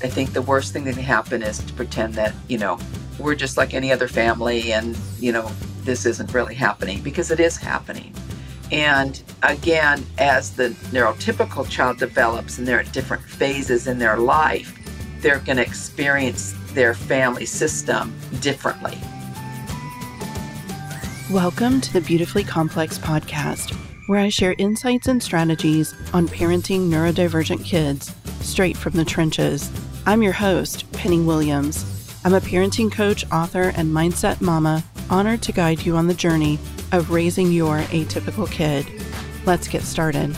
I think the worst thing that can happen is to pretend that, you know, we're just like any other family and, you know, this isn't really happening because it is happening. And again, as the neurotypical child develops and they're at different phases in their life, they're going to experience their family system differently. Welcome to the Beautifully Complex podcast, where I share insights and strategies on parenting neurodivergent kids straight from the trenches. I'm your host, Penny Williams. I'm a parenting coach, author, and mindset mama, honored to guide you on the journey of raising your atypical kid. Let's get started.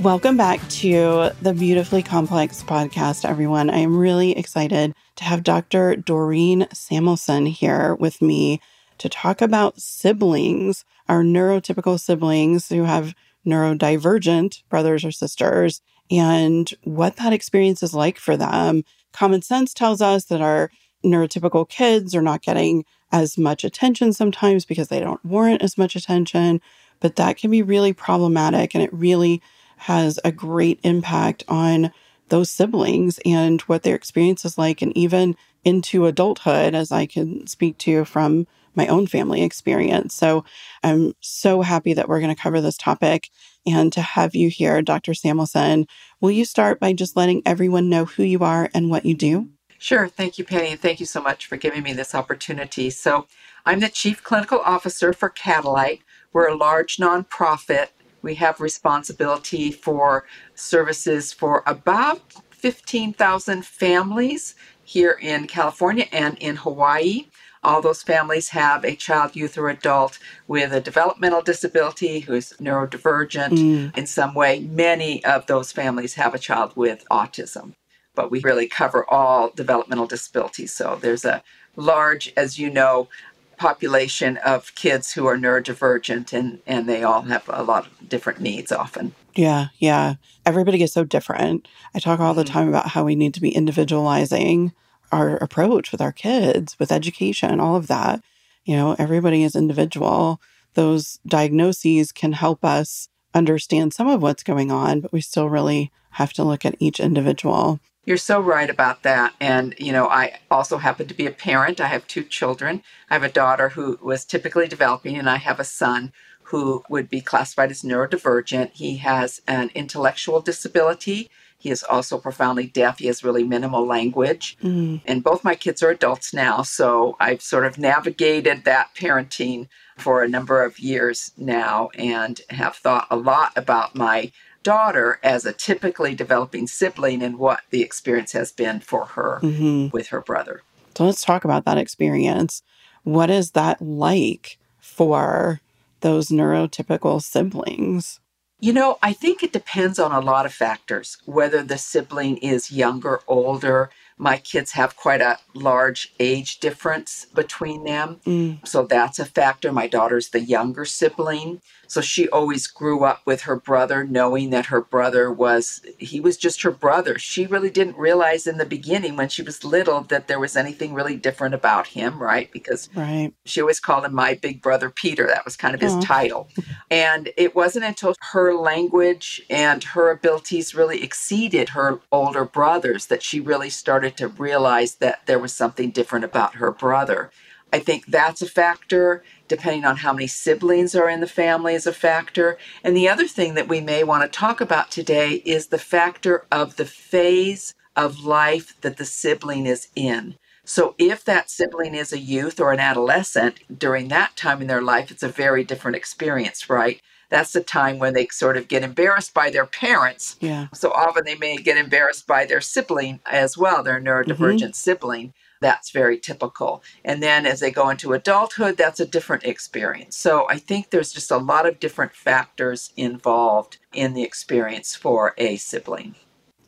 Welcome back to the Beautifully Complex podcast, everyone. I am really excited to have Dr. Doreen Samelson here with me to talk about siblings, our neurotypical siblings who have neurodivergent brothers or sisters, and what that experience is like for them. Common sense tells us that our neurotypical kids are not getting as much attention sometimes because they don't warrant as much attention, but that can be really problematic and it really has a great impact on those siblings and what their experience is like, and even into adulthood, as I can speak to from my own family experience. So I'm so happy that we're going to cover this topic and to have you here, Dr. Samelson. Will you start by just letting everyone know who you are and what you do? Sure. Thank you, Penny. Thank you so much for giving me this opportunity. So, I'm the Chief Clinical Officer for Catalight. We're a large nonprofit. We have responsibility for services for about 15,000 families here in California and in Hawaii. All those families have a child, youth, or adult with a developmental disability who's neurodivergent mm. in some way. Many of those families have a child with autism but we really cover all developmental disabilities. So there's a large, as you know, population of kids who are neurodivergent and, and they all have a lot of different needs often. Yeah, yeah. Everybody is so different. I talk all the mm-hmm. time about how we need to be individualizing our approach with our kids, with education, all of that. You know, everybody is individual. Those diagnoses can help us understand some of what's going on, but we still really have to look at each individual. You're so right about that. And, you know, I also happen to be a parent. I have two children. I have a daughter who was typically developing, and I have a son who would be classified as neurodivergent. He has an intellectual disability. He is also profoundly deaf. He has really minimal language. Mm. And both my kids are adults now. So I've sort of navigated that parenting for a number of years now and have thought a lot about my daughter as a typically developing sibling and what the experience has been for her mm-hmm. with her brother. So let's talk about that experience. What is that like for those neurotypical siblings? You know, I think it depends on a lot of factors, whether the sibling is younger, older, my kids have quite a large age difference between them. Mm. So that's a factor. My daughter's the younger sibling. So she always grew up with her brother, knowing that her brother was, he was just her brother. She really didn't realize in the beginning when she was little that there was anything really different about him, right? Because right. she always called him my big brother Peter. That was kind of his Aww. title. And it wasn't until her language and her abilities really exceeded her older brothers that she really started to realize that there was something different about her brother. I think that's a factor depending on how many siblings are in the family is a factor. And the other thing that we may want to talk about today is the factor of the phase of life that the sibling is in. So if that sibling is a youth or an adolescent during that time in their life, it's a very different experience, right? That's the time when they sort of get embarrassed by their parents. Yeah. So often they may get embarrassed by their sibling as well, their neurodivergent mm-hmm. sibling. That's very typical. And then as they go into adulthood, that's a different experience. So I think there's just a lot of different factors involved in the experience for a sibling.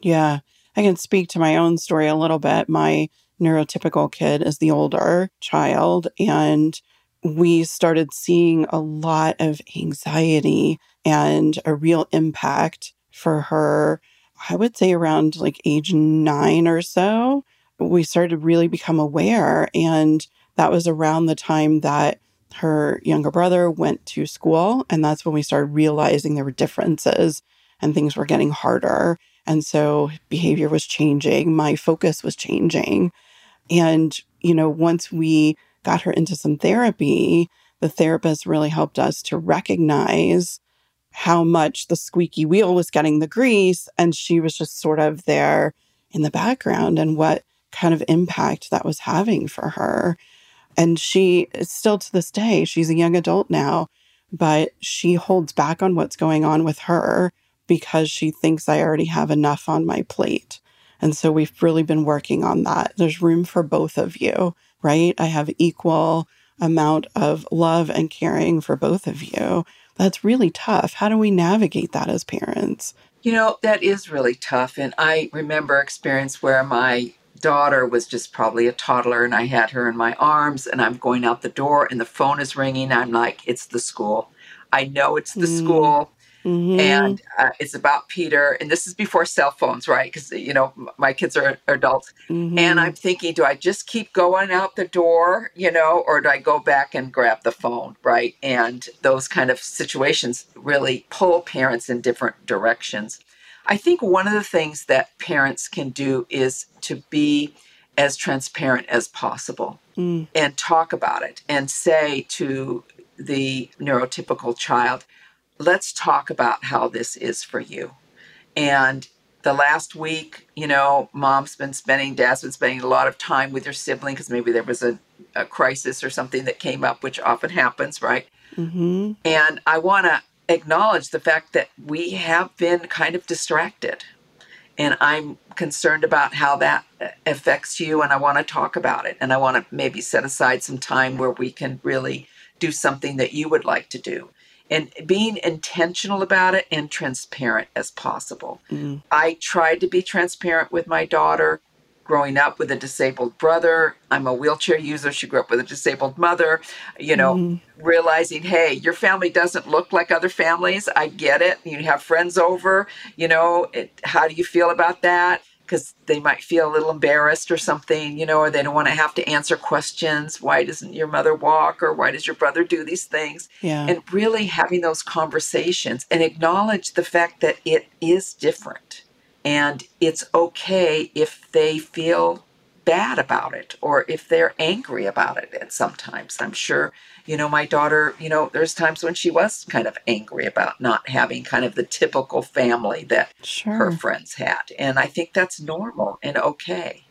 Yeah. I can speak to my own story a little bit. My neurotypical kid is the older child, and we started seeing a lot of anxiety and a real impact for her, I would say around like age nine or so we started to really become aware. And that was around the time that her younger brother went to school. And that's when we started realizing there were differences and things were getting harder. And so behavior was changing, my focus was changing. And, you know, once we got her into some therapy, the therapist really helped us to recognize how much the squeaky wheel was getting the grease. And she was just sort of there in the background and what kind of impact that was having for her. And she is still to this day, she's a young adult now, but she holds back on what's going on with her because she thinks I already have enough on my plate. And so we've really been working on that. There's room for both of you, right? I have equal amount of love and caring for both of you. That's really tough. How do we navigate that as parents? You know, that is really tough. And I remember experience where my daughter was just probably a toddler and I had her in my arms and I'm going out the door and the phone is ringing. I'm like, it's the school. I know it's the mm. school. Mm-hmm. And uh, it's about Peter. And this is before cell phones, right? Because, you know, my kids are adults. Mm-hmm. And I'm thinking, do I just keep going out the door, you know, or do I go back and grab the phone, right? And those kind of situations really pull parents in different directions. I think one of the things that parents can do is to be as transparent as possible mm. and talk about it and say to the neurotypical child, let's talk about how this is for you. And the last week, you know, mom's been spending, dad's been spending a lot of time with your sibling because maybe there was a, a, crisis or something that came up, which often happens, right? Mm-hmm. And I want to acknowledge the fact that we have been kind of distracted. And I'm concerned about how that affects you, and I want to talk about it. And I want to maybe set aside some time where we can really do something that you would like to do. And being intentional about it and transparent as possible. Mm. I tried to be transparent with my daughter growing up with a disabled brother. I'm a wheelchair user. She grew up with a disabled mother. You know, mm realizing, hey, your family doesn't look like other families. I get it. You have friends over. You know, it, how do you feel about that? Because they might feel a little embarrassed or something, you know, or they don't want to have to answer questions. Why doesn't your mother walk? Or why does your brother do these things? Yeah. And really having those conversations and acknowledge the fact that it is different and it's okay if they feel bad about it or if they're angry about it and sometimes i'm sure you know my daughter you know there's times when she was kind of angry about not having kind of the typical family that sure. her friends had. And i think that's normal and okay.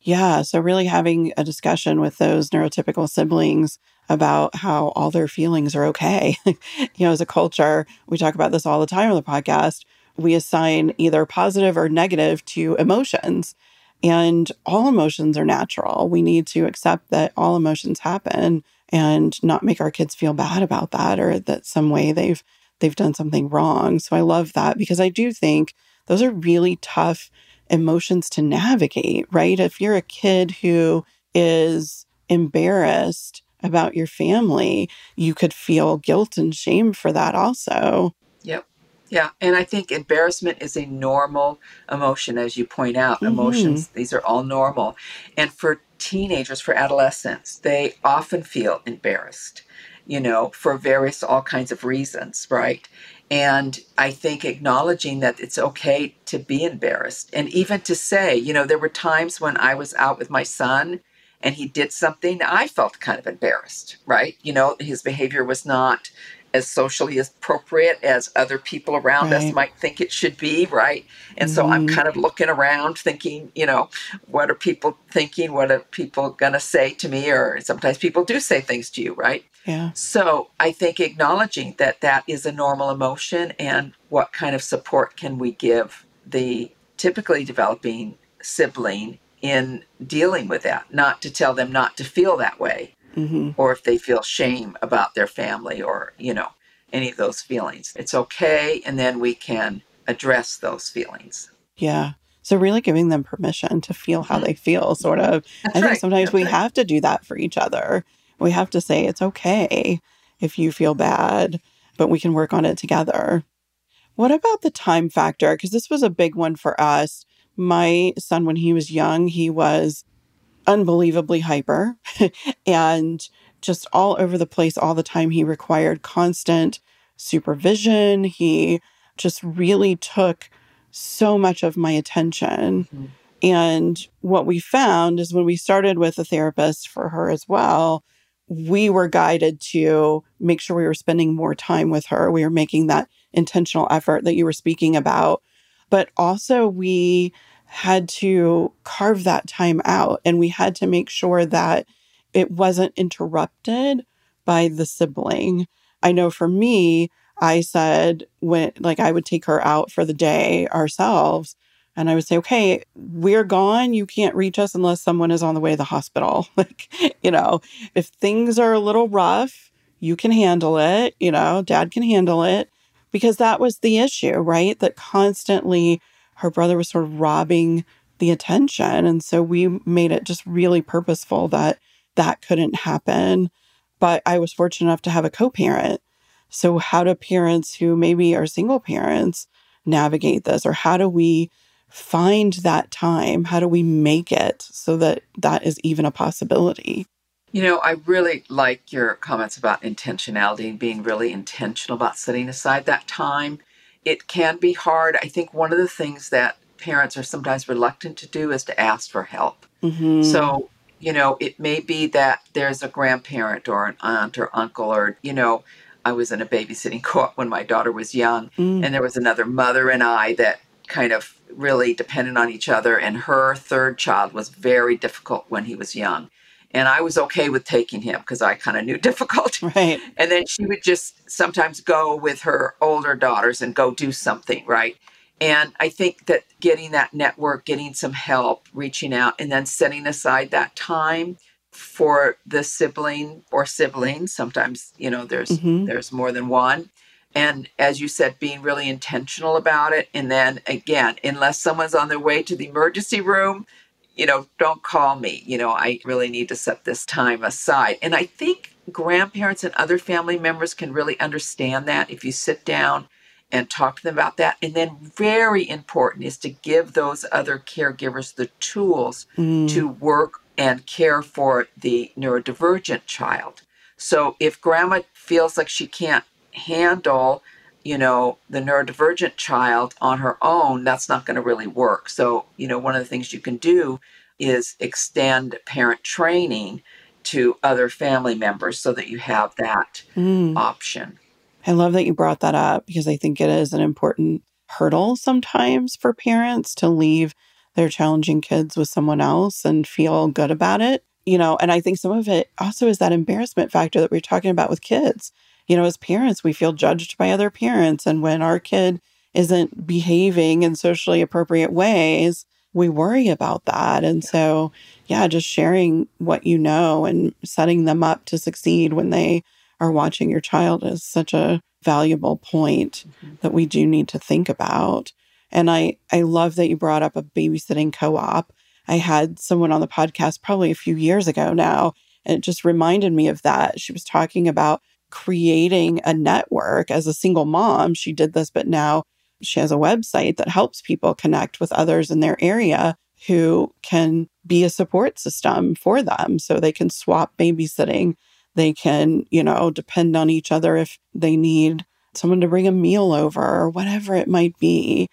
Yeah so really having a discussion with those neurotypical siblings about how all their feelings are okay. You know as a culture we talk about this all the time on the podcast we assign either positive or negative to emotions. And all emotions are natural. We need to accept that all emotions happen and not make our kids feel bad about that or that some way they've they've done something wrong. So I love that because I do think those are really tough emotions to navigate, right? If you're a kid who is embarrassed about your family, you could feel guilt and shame for that also. Yep. Yeah, and I think embarrassment is a normal emotion, as you point out. Mm-hmm. Emotions, these are all normal. And for teenagers, for adolescents, they often feel embarrassed, you know, for various, all kinds of reasons, right? And I think acknowledging that it's okay to be embarrassed and even to say, you know, there were times when I was out with my son and he did something, I felt kind of embarrassed, right? You know, his behavior was not as socially appropriate as other people around right. us might think it should be, right? And mm-hmm. so I'm mm-hmm. kind of looking around thinking, you know, what are people thinking? What are people going to say to me? Or sometimes people do say things to you, right? Yeah. So I think acknowledging that that is a normal emotion and what kind of support can we give the typically developing sibling in dealing with that, not to tell them not to feel that way, mm-hmm. or if they feel shame about their family or, you know, any of those feelings. It's okay. And then we can address those feelings. Yeah. So really giving them permission to feel how mm-hmm. they feel, sort of. That's I think right. sometimes That's we right. have to do that for each other. We have to say it's okay if you feel bad, but we can work on it together. What about the time factor? Because this was a big one for us. My son, when he was young, he was unbelievably hyper and just all over the place all the time. He required constant supervision. He just really took so much of my attention. Mm-hmm. And what we found is when we started with a therapist for her as well, we were guided to make sure we were spending more time with her. We were making that intentional effort that you were speaking about. But also, we had to carve that time out and we had to make sure that it wasn't interrupted by the sibling. I know for me, I said when like I would take her out for the day ourselves and I would say, okay, we're gone. You can't reach us unless someone is on the way to the hospital. like, you know, if things are a little rough, you can handle it. You know, dad can handle it because that was the issue, right? That constantly her brother was sort of robbing the attention. And so we made it just really purposeful that that couldn't happen. But I was fortunate enough to have a co parent. So, how do parents who maybe are single parents navigate this? Or how do we find that time? How do we make it so that that is even a possibility? You know, I really like your comments about intentionality and being really intentional about setting aside that time it can be hard. I think one of the things that parents are sometimes reluctant to do is to ask for help. Mm-hmm. So, you know, it may be that there's a grandparent or an aunt or uncle, or, you know, I was in a babysitting co op when my daughter was young, mm. and there was another mother and I that kind of really depended on each other. And her third child was very difficult when he was young and I was okay with taking him because I kind of knew difficulty. Right. And then she would just sometimes go with her older daughters and go do something, right? And I think that getting that network, getting some help, reaching out, and then setting aside that time for the sibling or siblings. Sometimes, you know, there's mm-hmm. there's more than one. And as you said, being really intentional about it. And then again, unless someone's on their way to the emergency room, you know, don't call me. You know, I really need to set this time aside. And I think grandparents and other family members can really understand that if you sit down and talk to them about that. And then, very important is to give those other caregivers the tools mm. to work and care for the neurodivergent child. So, if grandma feels like she can't handle you know, the neurodivergent child on her own, that's not going to really work. So, you know, one of the things you can do is extend parent training to other family members so that you have that mm. option. I love that you brought that up because I think it is an important hurdle sometimes for parents to leave their challenging kids with someone else and feel good about it. You know, and I think some of it also is that embarrassment factor that we are talking about with kids you know, as parents, we feel judged by other parents. And when our kid isn't behaving in socially appropriate ways, we worry about that. And so, yeah, just sharing what you know and setting them up to succeed when they are watching your child is such a valuable point mm-hmm. that we do need to think about. And I, I love that you brought up a babysitting co op. I had someone on the podcast probably a few years ago now, and it just reminded me of that. She was talking about creating a network as a single mom. She did this, but now she has a website that helps people connect with others in their area who can be a support system for them so they can swap babysitting. They can, you know, depend on each other if they need someone to bring a meal over or whatever it might be.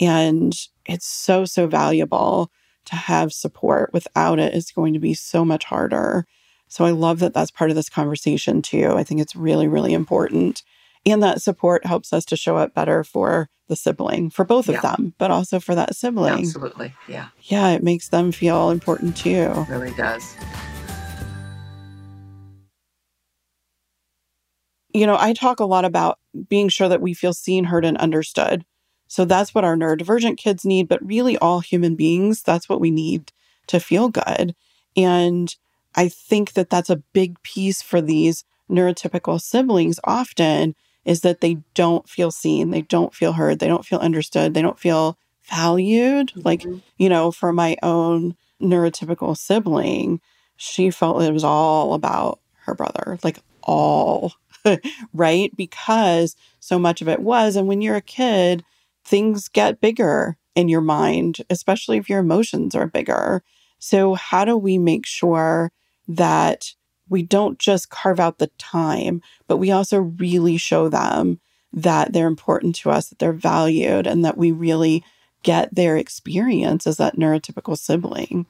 And it's so, so valuable to have support. Without it, it's going to be so much harder. So I love that that's part of this conversation too. I think it's really, really important. And that support helps us to show up better for the sibling, for both yeah. of them, but also for that sibling. Absolutely. Yeah. Yeah, it makes them feel important too. It really does. You know, I talk a lot about being sure that we feel seen, heard, and understood. So that's what our neurodivergent kids need, but really all human beings, that's what we need to feel good. And I think that that's a big piece for these neurotypical siblings often is that they don't feel seen, they don't feel heard, they don't feel understood, they don't feel valued. Mm-hmm. Like, you know, for my own neurotypical sibling, she felt it was all about her brother, like all, right? Because so much of it was. And when you're a kid, things get bigger in your mind, especially if your emotions are bigger. So, how do we make sure that we don't just carve out the time, but we also really show them that they're important to us, that they're valued, and that we really get their experience as that neurotypical sibling.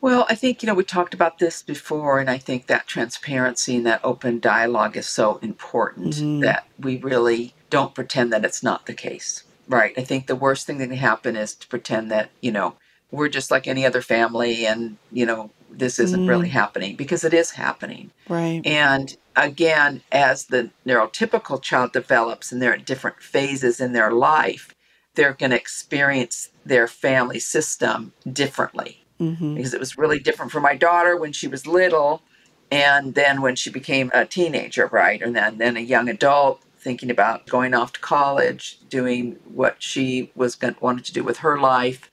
Well, I think, you know, we talked about this before, and I think that transparency and that open dialogue is so important mm-hmm. that we really don't pretend that it's not the case. Right. I think the worst thing that can happen is to pretend that, you know, we're just like any other family and, you know, this isn't mm. really happening because it is happening. Right. And again, as the neurotypical child develops and they're at different phases in their life, they're going to experience their family system differently. Mm-hmm. Because it was really different for my daughter when she was little and then when she became a teenager, right? And then, then a young adult thinking about going off to college, doing what she was going wanted to do with her life.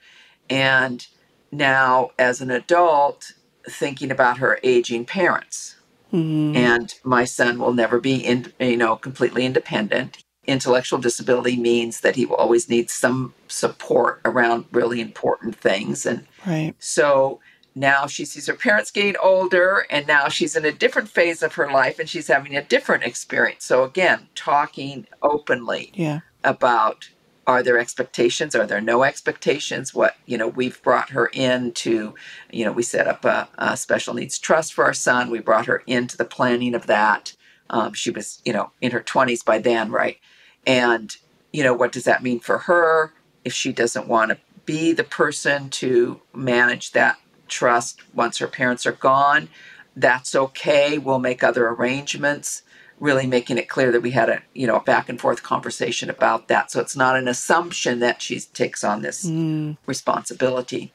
And now as an adult, thinking about her aging parents. Mm-hmm. And my son will never be in, you know, completely independent. Intellectual disability means that he will always need some support around really important things. And right. so now she sees her parents getting older and now she's in a different phase of her life and she's having a different experience. So again, talking openly yeah. about are there expectations? Are there no expectations? What you know we've brought her in to you know we set up a, a special needs trust for our son. We brought her into the planning of that. Um, she was you know in her 20s by then right? And you know what does that mean for her? If she doesn't want to be the person to manage that trust once her parents are gone that's okay. We'll make other arrangements really making it clear that we had a you know a back and forth conversation about that so it's not an assumption that she takes on this mm. responsibility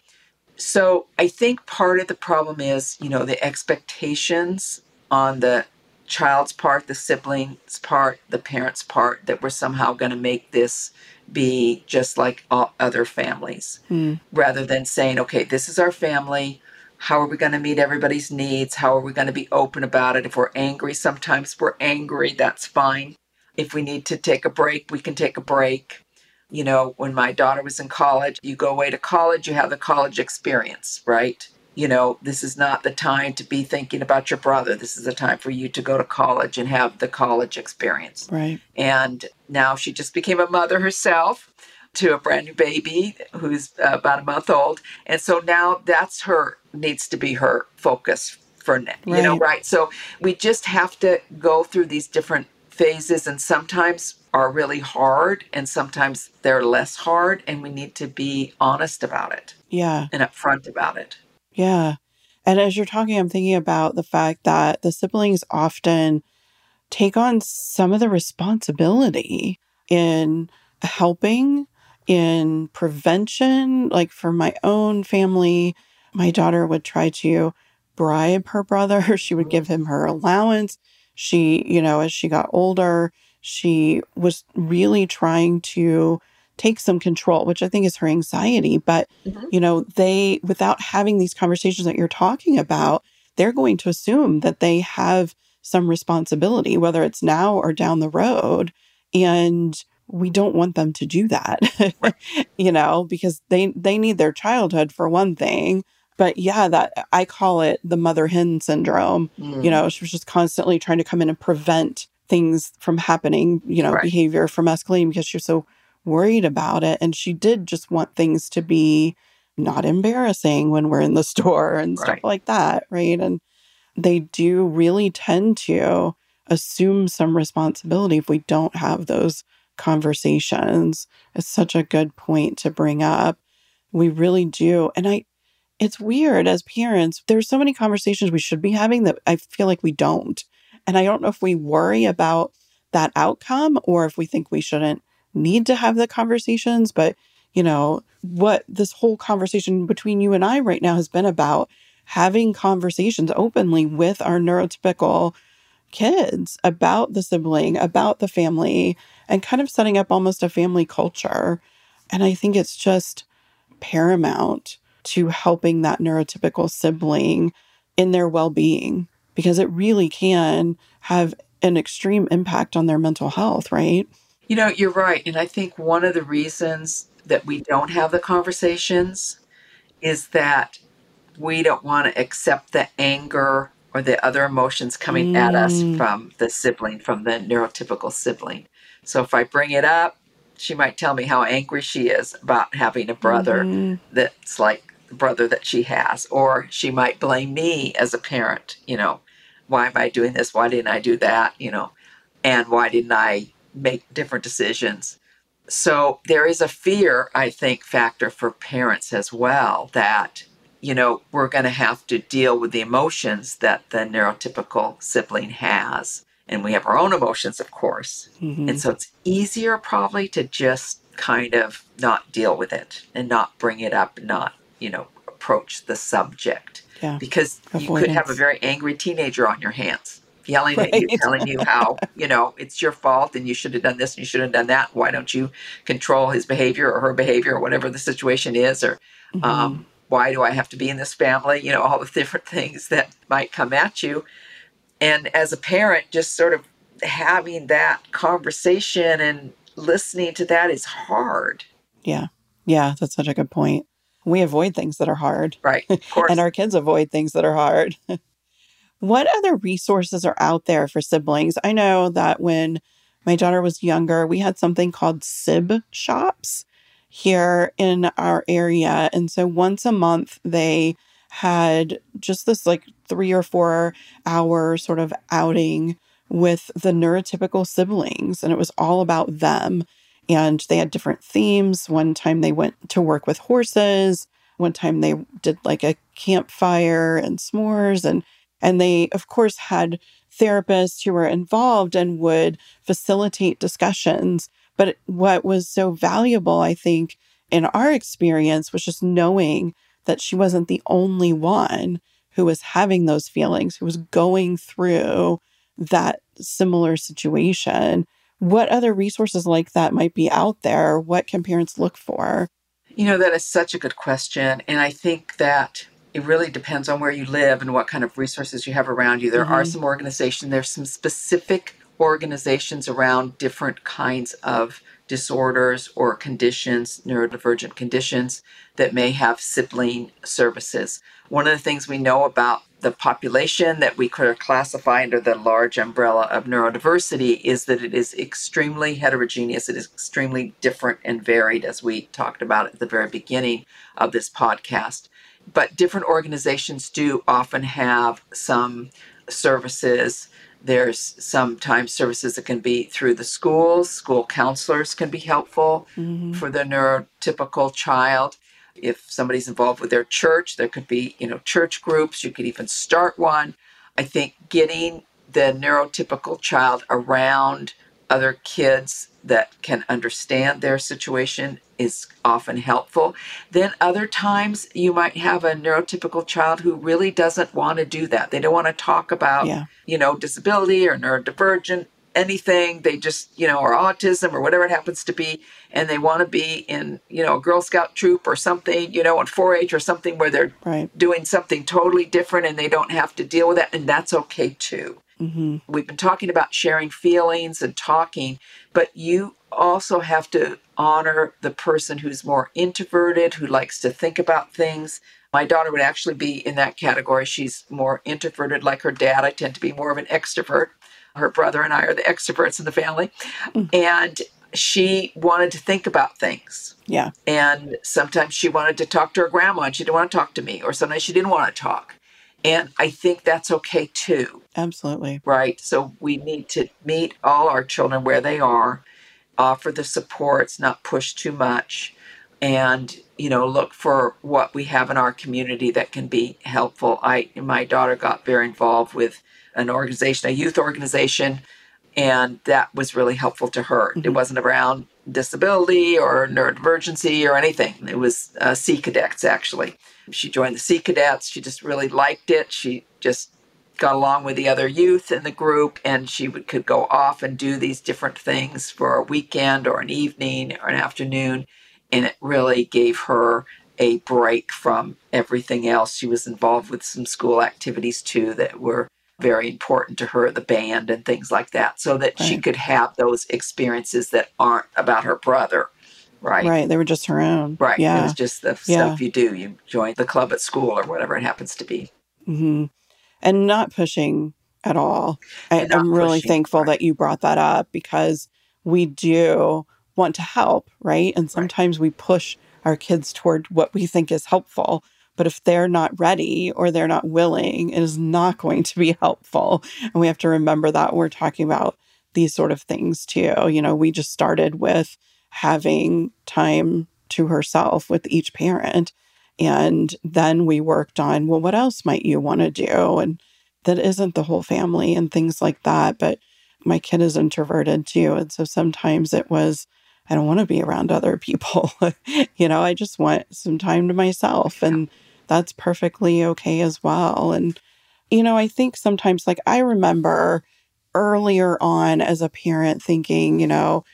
so i think part of the problem is you know the expectations on the child's part the sibling's part the parent's part that we're somehow going to make this be just like all other families mm. rather than saying okay this is our family how are we going to meet everybody's needs? How are we going to be open about it? If we're angry, sometimes we're angry, that's fine. If we need to take a break, we can take a break. You know, when my daughter was in college, you go away to college, you have the college experience, right? You know, this is not the time to be thinking about your brother. This is the time for you to go to college and have the college experience. Right. And now she just became a mother herself to a brand new baby who's uh, about a month old. And so now that's her, needs to be her focus for, right. you know, right? So we just have to go through these different phases and sometimes are really hard and sometimes they're less hard and we need to be honest about it. Yeah. And upfront about it. Yeah. And as you're talking, I'm thinking about the fact that the siblings often take on some of the responsibility in helping in prevention. Like for my own family, my daughter would try to bribe her brother. She would give him her allowance. She, you know, as she got older, she was really trying to take some control, which I think is her anxiety. But, mm-hmm. you know, they, without having these conversations that you're talking about, they're going to assume that they have some responsibility, whether it's now or down the road. And we don't want them to do that you know because they they need their childhood for one thing but yeah that i call it the mother hen syndrome mm. you know she was just constantly trying to come in and prevent things from happening you know right. behavior from escalating because she was so worried about it and she did just want things to be not embarrassing when we're in the store and right. stuff like that right and they do really tend to assume some responsibility if we don't have those conversations. It's such a good point to bring up. We really do. And I, it's weird as parents, there's so many conversations we should be having that I feel like we don't. And I don't know if we worry about that outcome or if we think we shouldn't need to have the conversations. But, you know, what this whole conversation between you and I right now has been about having conversations openly with our neurotypical kids about the sibling, about the family, and kind of setting up almost a family culture. And I think it's just paramount to helping that neurotypical sibling in their well being because it really can have an extreme impact on their mental health, right? You know, you're right. And I think one of the reasons that we don't have the conversations is that we don't want to accept the anger or the other emotions coming mm. at us mm. from the sibling, from the neurotypical sibling. So if I bring it up, she might tell me how angry she is about having a brother Mhm. that's like the brother that she has. Or she might blame me as a parent, you know, why am I doing this? Why didn't I do that? You know, and why didn't I make different decisions? So there is a fear, I think, factor for parents as well that, you know, we're going to have to deal with the emotions that the neurotypical sibling has. And we have our own emotions, of course. Mhm. And so it's easier probably to just kind of not deal with it and not bring it up, not, you know, approach the subject. Yeah. Because you could have a very angry teenager on your hands yelling at you, telling you how, you know, it's your fault and you should have done this and you should have done that. Why don't you control his behavior or her behavior or whatever the situation is? Or Mhm. um, why do I have to be in this family? You know, all the different things that might come at you. And as a parent, just sort of having that conversation and listening to that is hard. yeah. Yeah. That's such a good point. We avoid things that are hard, Right. Of course. and our kids avoid things that are hard. what other resources are out there for siblings? I know that when my daughter was younger, we had something called Sib shops here in our area. And so once a month, they had just this like three or four hour sort of outing with the neurotypical siblings. And it was all about them. And they had different themes. One time they went to work with horses. One time they did like a campfire and s'mores. And and they, of course, had therapists who were involved and would facilitate discussions. But what was so valuable, I think, in our experience was just knowing that she wasn't the only one who was having those feelings, who was going through that similar situation. What other resources like that might be out there? What can parents look for? You know, that is such a good question. And I think that it really depends on where you live and what kind of resources you have around you. There are Mhm. some organizations, there's some specific organizations around different kinds of disorders or conditions, neurodivergent conditions, that may have sibling services. One of the things we know about the population that we could classify under the large umbrella of neurodiversity is that it is extremely heterogeneous. It is extremely different and varied, as we talked about at the very beginning of this podcast. But different organizations do often have some services. There's sometimes services that can be through the schools. School counselors can be helpful Mhm. for the neurotypical child. If somebody's involved with their church, there could be, you know, church groups. You could even start one. I think getting the neurotypical child around other kids that can understand their situation is often helpful. Then other times you might have a neurotypical child who really doesn't want to do that. They don't want to talk about, Yeah. you know, disability or neurodivergent anything. They just, you know, or autism or whatever it happens to be, and they want to be in, you know, a Girl Scout troop or something, you know, in 4-H or something where they're Right. doing something totally different and they don't have to deal with that, and that's okay too hmm we've been talking about sharing feelings and talking, but you also have to honor the person who's more introverted, who likes to think about things. My daughter would actually be in that category. She's more introverted, like her dad. I tend to be more of an extrovert. Her brother and I are the extroverts in the family. Mm. And she wanted to think about things. Yeah. And sometimes she wanted to talk to her grandma and she didn't want to talk to me, or sometimes she didn't want to talk. And I think that's okay too Absolutely. right? So we need to meet all our children where they are, offer the supports, not push too much, and you know look for what we have in our community that can be helpful. I my daughter got very involved with an organization, a youth organization, and that was really helpful to her. It Mhm. wasn't around disability or neurodivergency or anything. It was uh, Sea Cadets actually. She joined the Sea Cadets. She just really liked it. She just got along with the other youth in the group and she would, could go off and do these different things for a weekend or an evening or an afternoon and it really gave her a break from everything else she was involved with some school activities too that were very important to her the band and things like that so that she could have those experiences that aren't about her brother right Right. They were just her own. right it Yeah. was just the Yeah. stuff you do you join the club at school or whatever it happens to be hmm And not pushing at all. I, I'm really thankful right. that you brought that up because we do want to help, right? And sometimes right. we push our kids toward what we think is helpful. But if they're not ready or they're not willing, it is not going to be helpful. And we have to remember that when we're talking about these sort of things too. You know, we just started with having time to herself with each parent. And then we worked on, well, what else might you want to do? And that isn't the whole family and things like that. But my kid is introverted too. And so sometimes it was, I don't want to be around other people. you know, I just want some time to myself. And that's perfectly okay as well. And, you know, I think sometimes, like, I remember earlier on as a parent thinking, you know,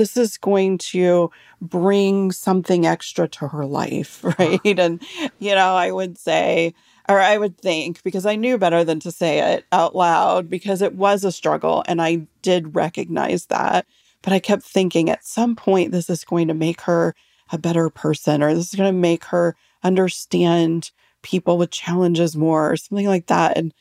this is going to bring something extra to her life, uh-huh. right? And, you know, I would say, or I would think, because I knew better than to say it out loud, because it was a struggle and I did recognize that. But I kept thinking at some point, this is going to make her a better person, or this is going to make her understand people with challenges more, or something like that. And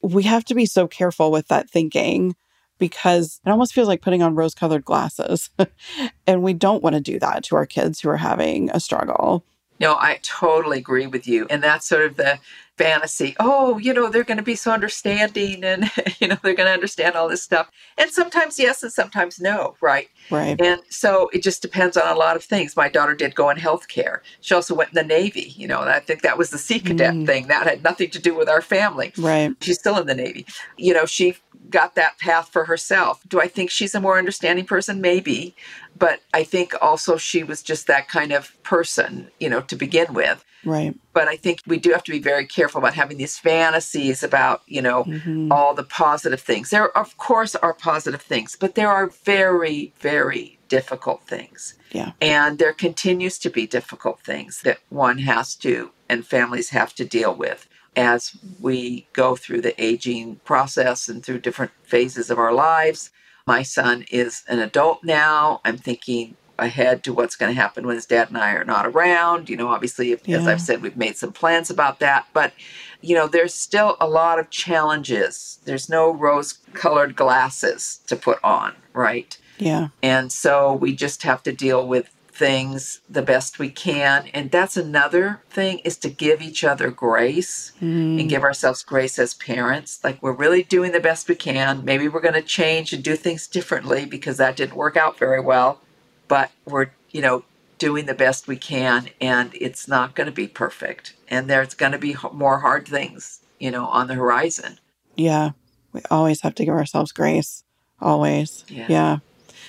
we have to be so careful with that thinking because it almost feels like putting on rose colored glasses. and we don't want to do that to our kids who are having a struggle. No, I totally agree with you. And that's sort of the fantasy. Oh, you know, they're going to be so understanding and, you know, they're going to understand all this stuff. And sometimes yes and sometimes no, right? Right. And so it just depends on a lot of things. My daughter did go in healthcare. She also went in the Navy, you know, and I think that was the Sea Cadet mm. thing. That had nothing to do with our family. Right. She's still in the Navy. You know, she got that path for herself. Do I think she's a more understanding person? Maybe. But I think also she was just that kind of person, you know, to begin with. Right. But I think we do have to be very careful about having these fantasies about, you know, mm-hmm. all the positive things. There, of course, are positive things, but there are very, very difficult things. Yeah. And there continues to be difficult things that one has to and families have to deal with as we go through the aging process and through different phases of our lives. My son is an adult now. I'm thinking ahead to what's going to happen when his dad and I are not around. You know, obviously, if, yeah. as I've said, we've made some plans about that. But, you know, there's still a lot of challenges. There's no rose colored glasses to put on, right? Yeah. And so we just have to deal with things the best we can. And that's another thing is to give each other grace mm. and give ourselves grace as parents. Like we're really doing the best we can. Maybe we're going to change and do things differently because that didn't work out very well but we're you know doing the best we can and it's not going to be perfect. And there's going to be more hard things you know on the horizon. Yeah. We always have to give ourselves grace always. Yeah, yeah.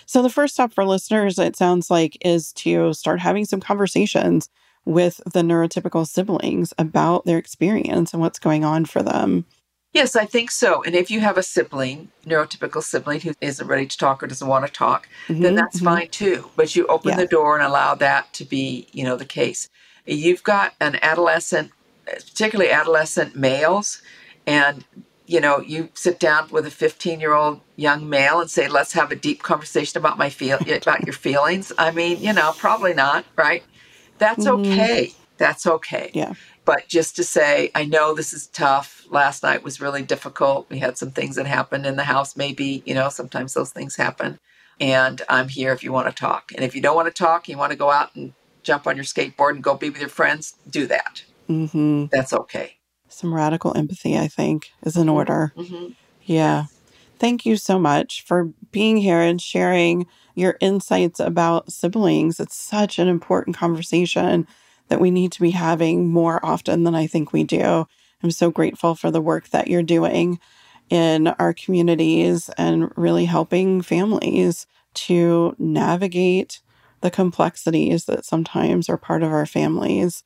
So, the first step for listeners, it sounds like, is to start having some conversations with the neurotypical siblings about their experience and what's going on for them. Yes, I think so. And if you have a sibling, neurotypical sibling who isn't ready to talk or doesn't want to talk, mm-hmm, then that's mm-hmm. fine too. But you open yeah. the door and allow that to be, you know, the case. You've got an adolescent, particularly adolescent males, and you know, you sit down with a 15 year old young male and say, let's have a deep conversation about my feel about your feelings. I mean, you know, probably not, right? That's mm-hmm. okay. That's okay. Yeah. But just to say, I know this is tough. Last night was really difficult. We had some things that happened in the house, maybe, you know, sometimes those things happen. And I'm here if you want to talk. And if you don't want to talk, you want to go out and jump on your skateboard and go be with your friends, do that. Mm-hmm. That's okay some radical empathy, I think, is in order. Mm-hmm. Yeah. Thank you so much for being here and sharing your insights about siblings. It's such an important conversation that we need to be having more often than I think we do. I'm so grateful for the work that you're doing in our communities and really helping families to navigate the complexities that sometimes are part of our families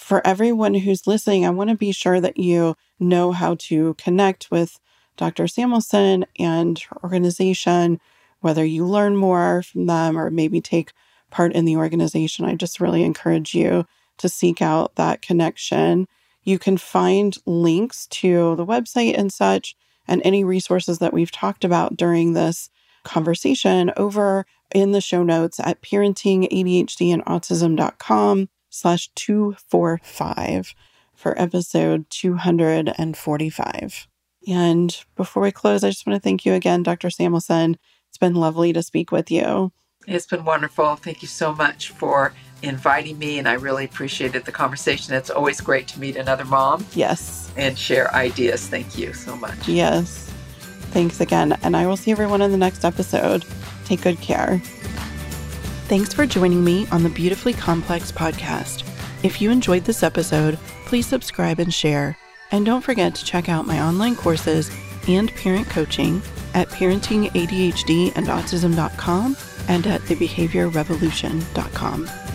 for everyone who's listening, I want to be sure that you know how to connect with Dr. Samelson and her organization, whether you learn more from them or maybe take part in the organization. I just really encourage you to seek out that connection. You can find links to the website and such and any resources that we've talked about during this conversation over in the show notes at parentingadhdandautism.com slash 245 for episode 245. And before we close, I just want to thank you again, Dr. Samelson. It's been lovely to speak with you. It's been wonderful. Thank you so much for inviting me, and I really appreciated the conversation. It's always great to meet another mom. Yes. And share ideas. Thank you so much. Yes. Thanks again. And I will see everyone in the next episode. Take good care. Thanks for joining me on the Beautifully Complex podcast. If you enjoyed this episode, please subscribe and share. And don't forget to check out my online courses and parent coaching at parentingadhdandautism.com and at thebehaviorrevolution.com.